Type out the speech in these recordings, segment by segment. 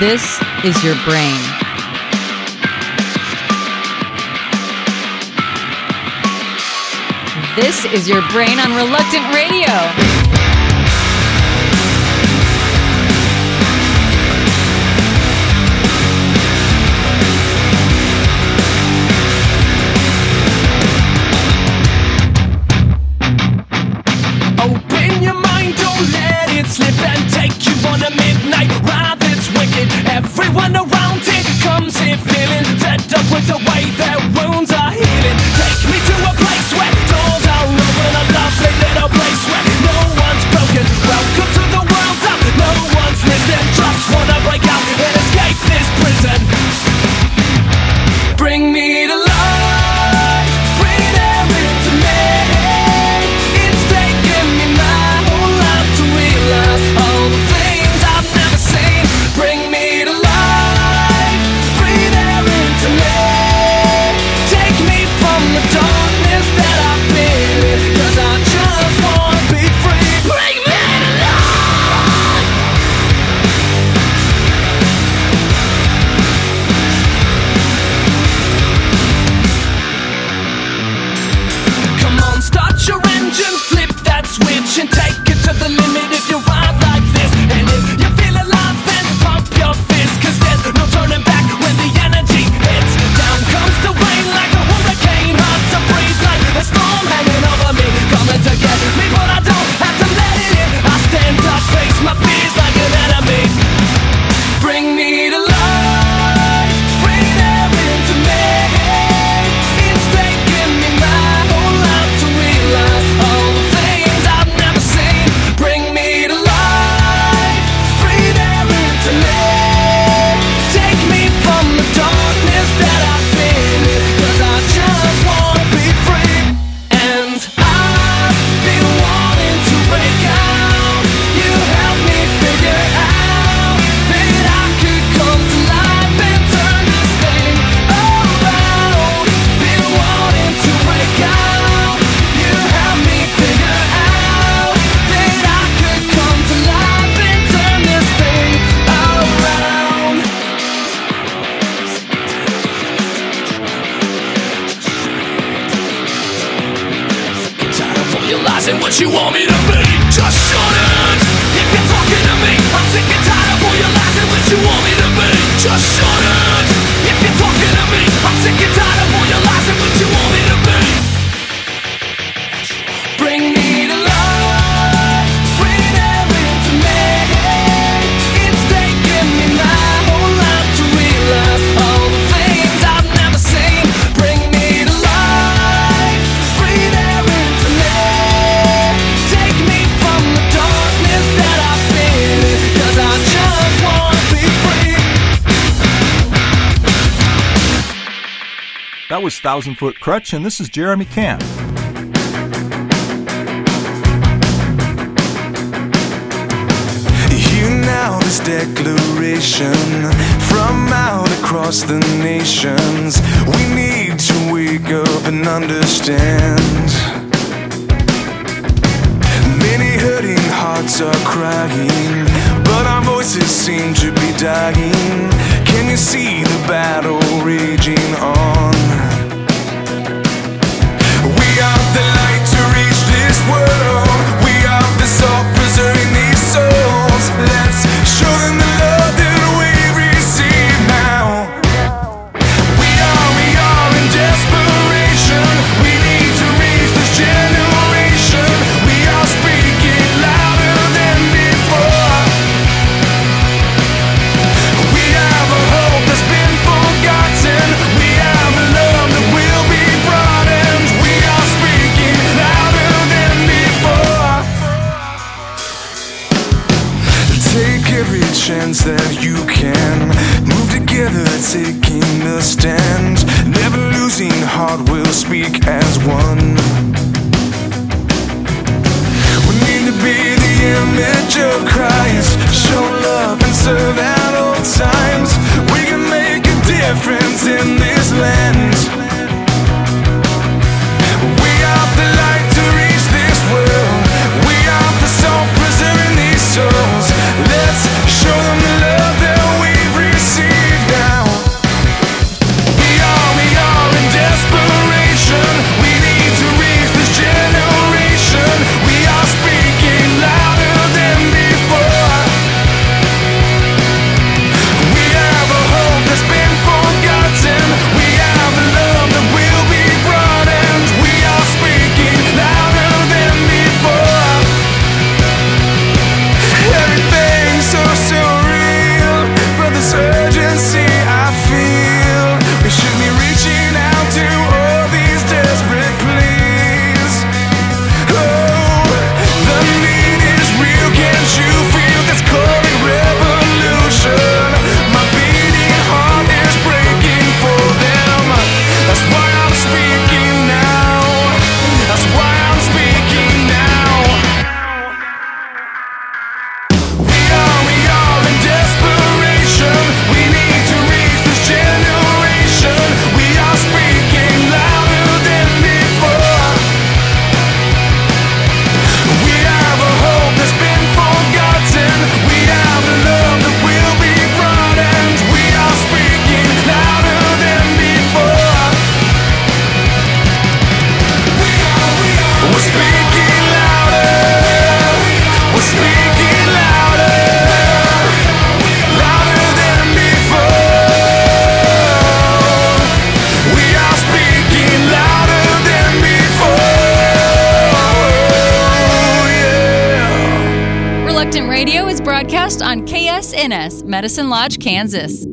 This is your brain. This is your brain on Reluctant Radio. isn't what you want me to be Just shut it. If you're talking to me I'm sick and tired of all your lies and what you want me to be Just shut it. If you're talking to me I'm sick and tired Thousand Foot Krutch, and this is Jeremy Camp. Hear now this declaration from out across the nations. We need to wake up and understand. Many hurting hearts are crying, but our voices seem to be dying. Can you see the battle raging on? World. Together, taking a stand. Never losing heart, we'll speak as one. We need to be the image of Christ. Show love and serve at all times. We can make a difference in this land. We are the Medicine Lodge, Kansas.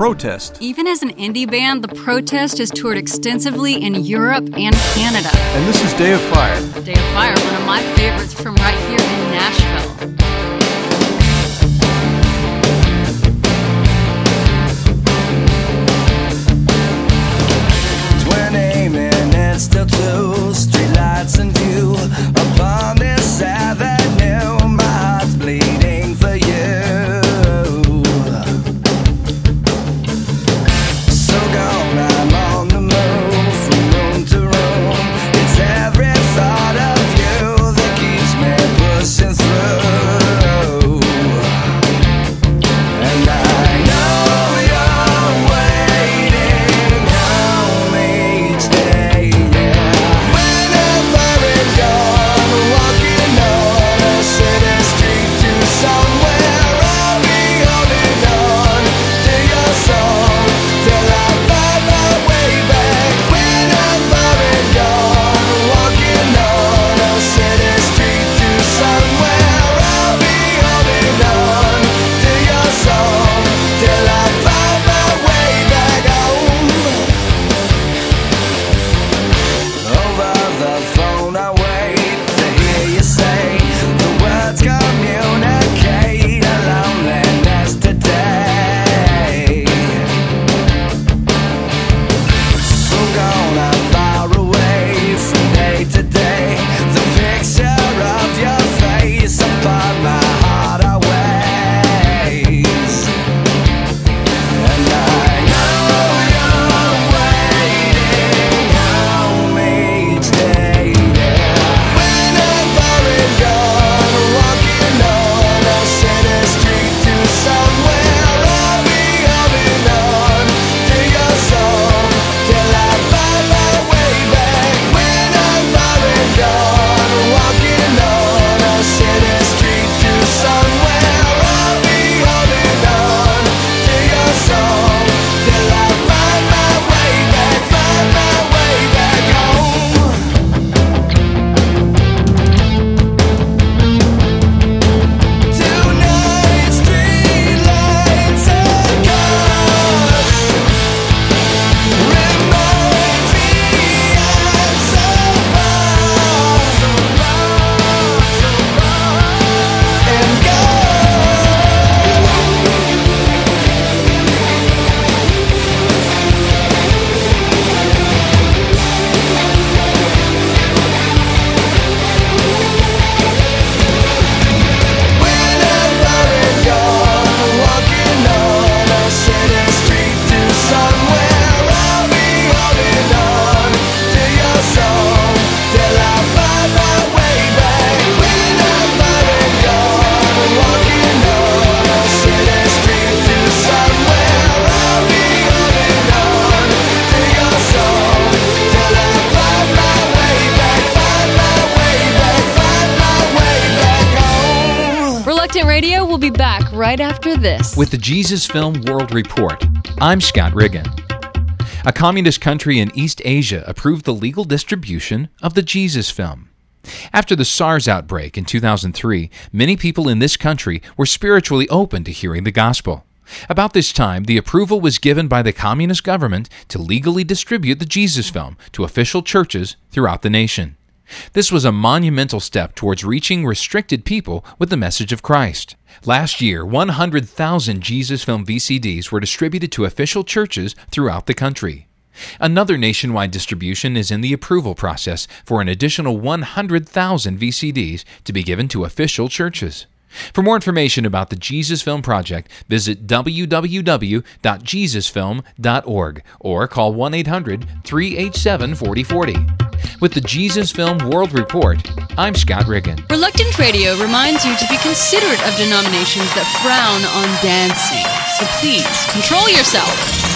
Protest. Even as an indie band, The Protest has toured extensively in Europe and Canada. And this is Day of Fire. Day of Fire, one of my favorites from right here this. With the Jesus Film World Report, I'm Scott Riggin. A communist country in East Asia approved the legal distribution of the Jesus film. After the SARS outbreak in 2003, many people in this country were spiritually open to hearing the gospel. About this time, the approval was given by the communist government to legally distribute the Jesus film to official churches throughout the nation. This was a monumental step towards reaching restricted people with the message of Christ. Last year, 100,000 Jesus film VCDs were distributed to official churches throughout the country. Another nationwide distribution is in the approval process for an additional 100,000 VCDs to be given to official churches. For more information about the Jesus Film Project, visit www.jesusfilm.org or call 1 800 387 4040. With the Jesus Film World Report, I'm Scott Riggin. Reluctant Radio reminds you to be considerate of denominations that frown on dancing. So please, control yourself.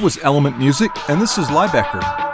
That was Element Music, and this is Liebecker.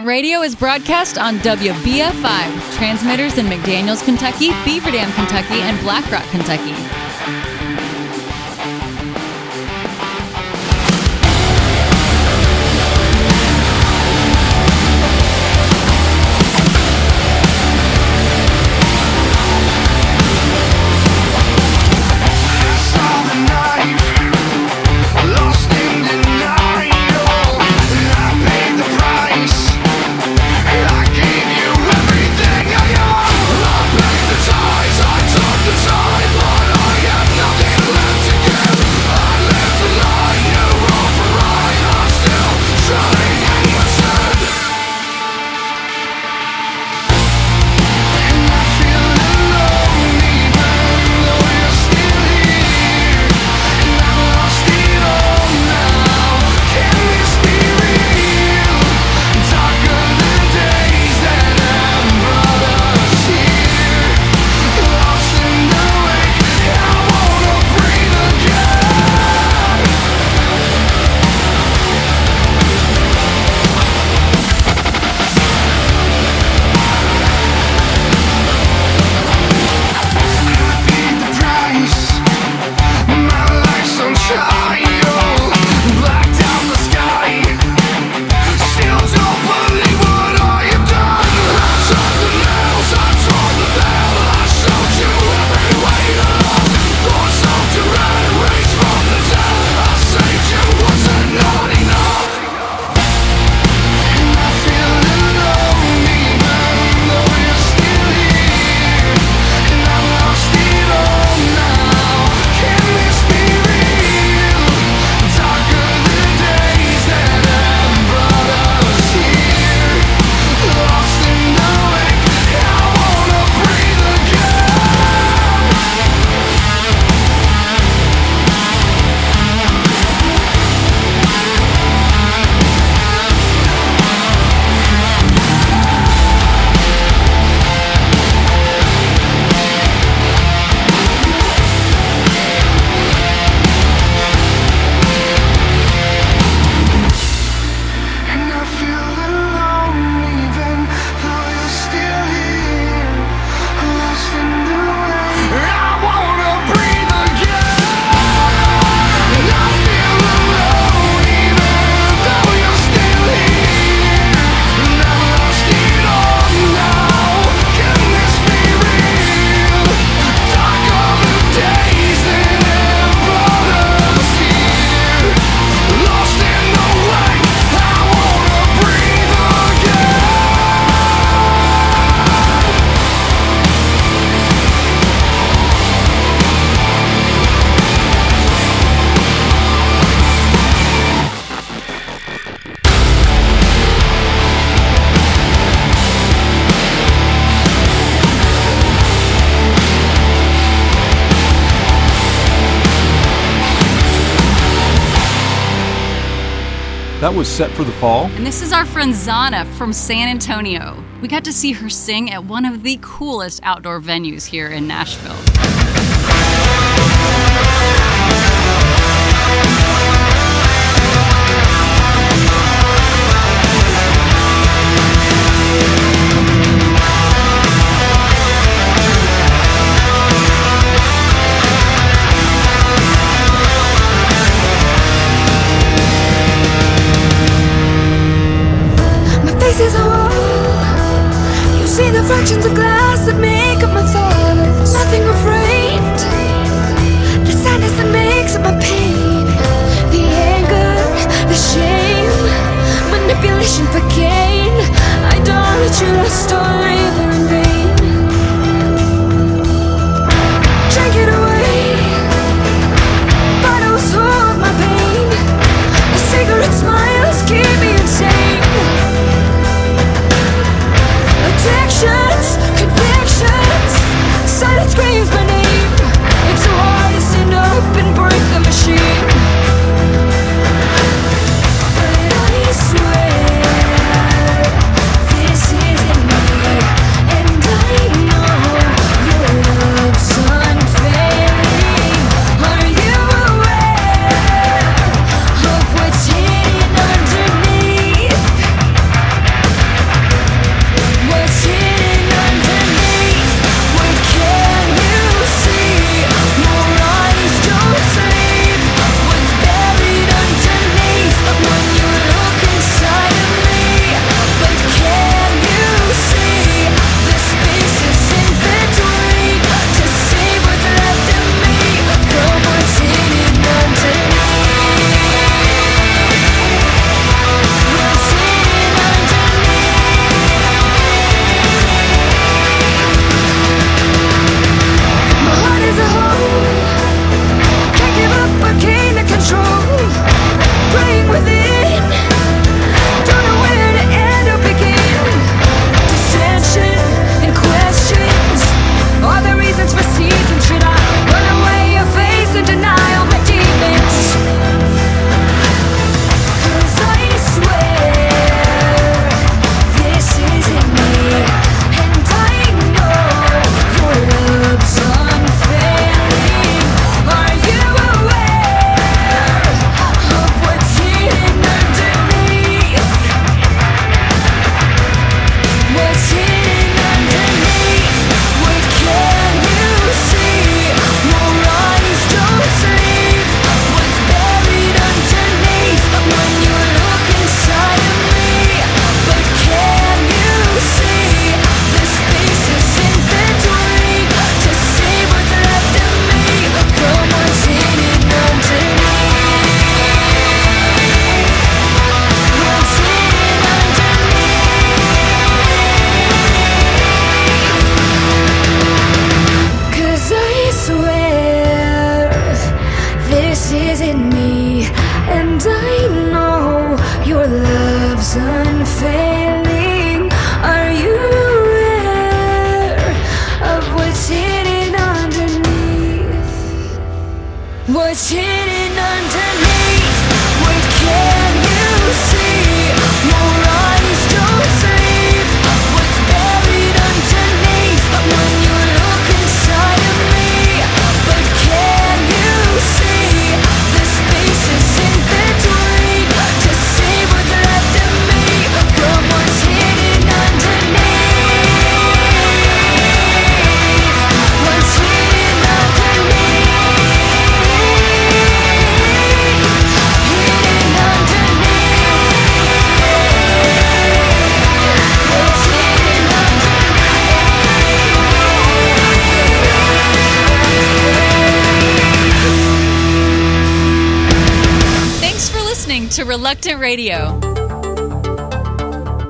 Radio is broadcast on WBF five transmitters in McDaniels, Kentucky, Beaver Dam, Kentucky, and Blackrock, Kentucky. That was set for the fall. And this is our friend Zana from San Antonio. We got to see her sing at one of the coolest outdoor venues here in Nashville. you lost 起 Reluctant Radio.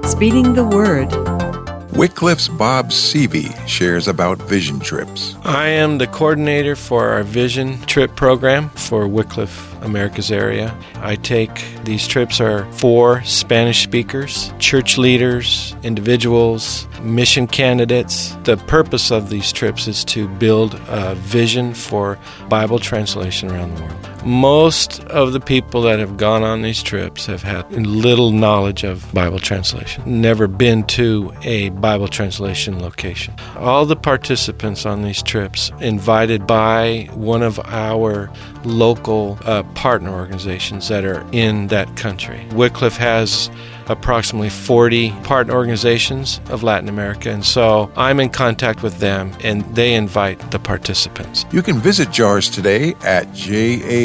Speeding the word. Wycliffe's Bob Seavey shares about vision trips. I am the coordinator for our Vision Trip program for Wycliffe, America's area. I take these trips are for Spanish speakers, church leaders, individuals, mission candidates. The purpose of these trips is to build a vision for Bible translation around the world. Most of the people that have gone on these trips have had little knowledge of Bible translation, never been to a Bible translation location. All the participants on these trips, invited by one of our local uh, partner organizations that are in that country. Wycliffe has approximately 40 partner organizations of Latin America, and so I'm in contact with them and they invite the participants. You can visit JAARS today at jaars.org.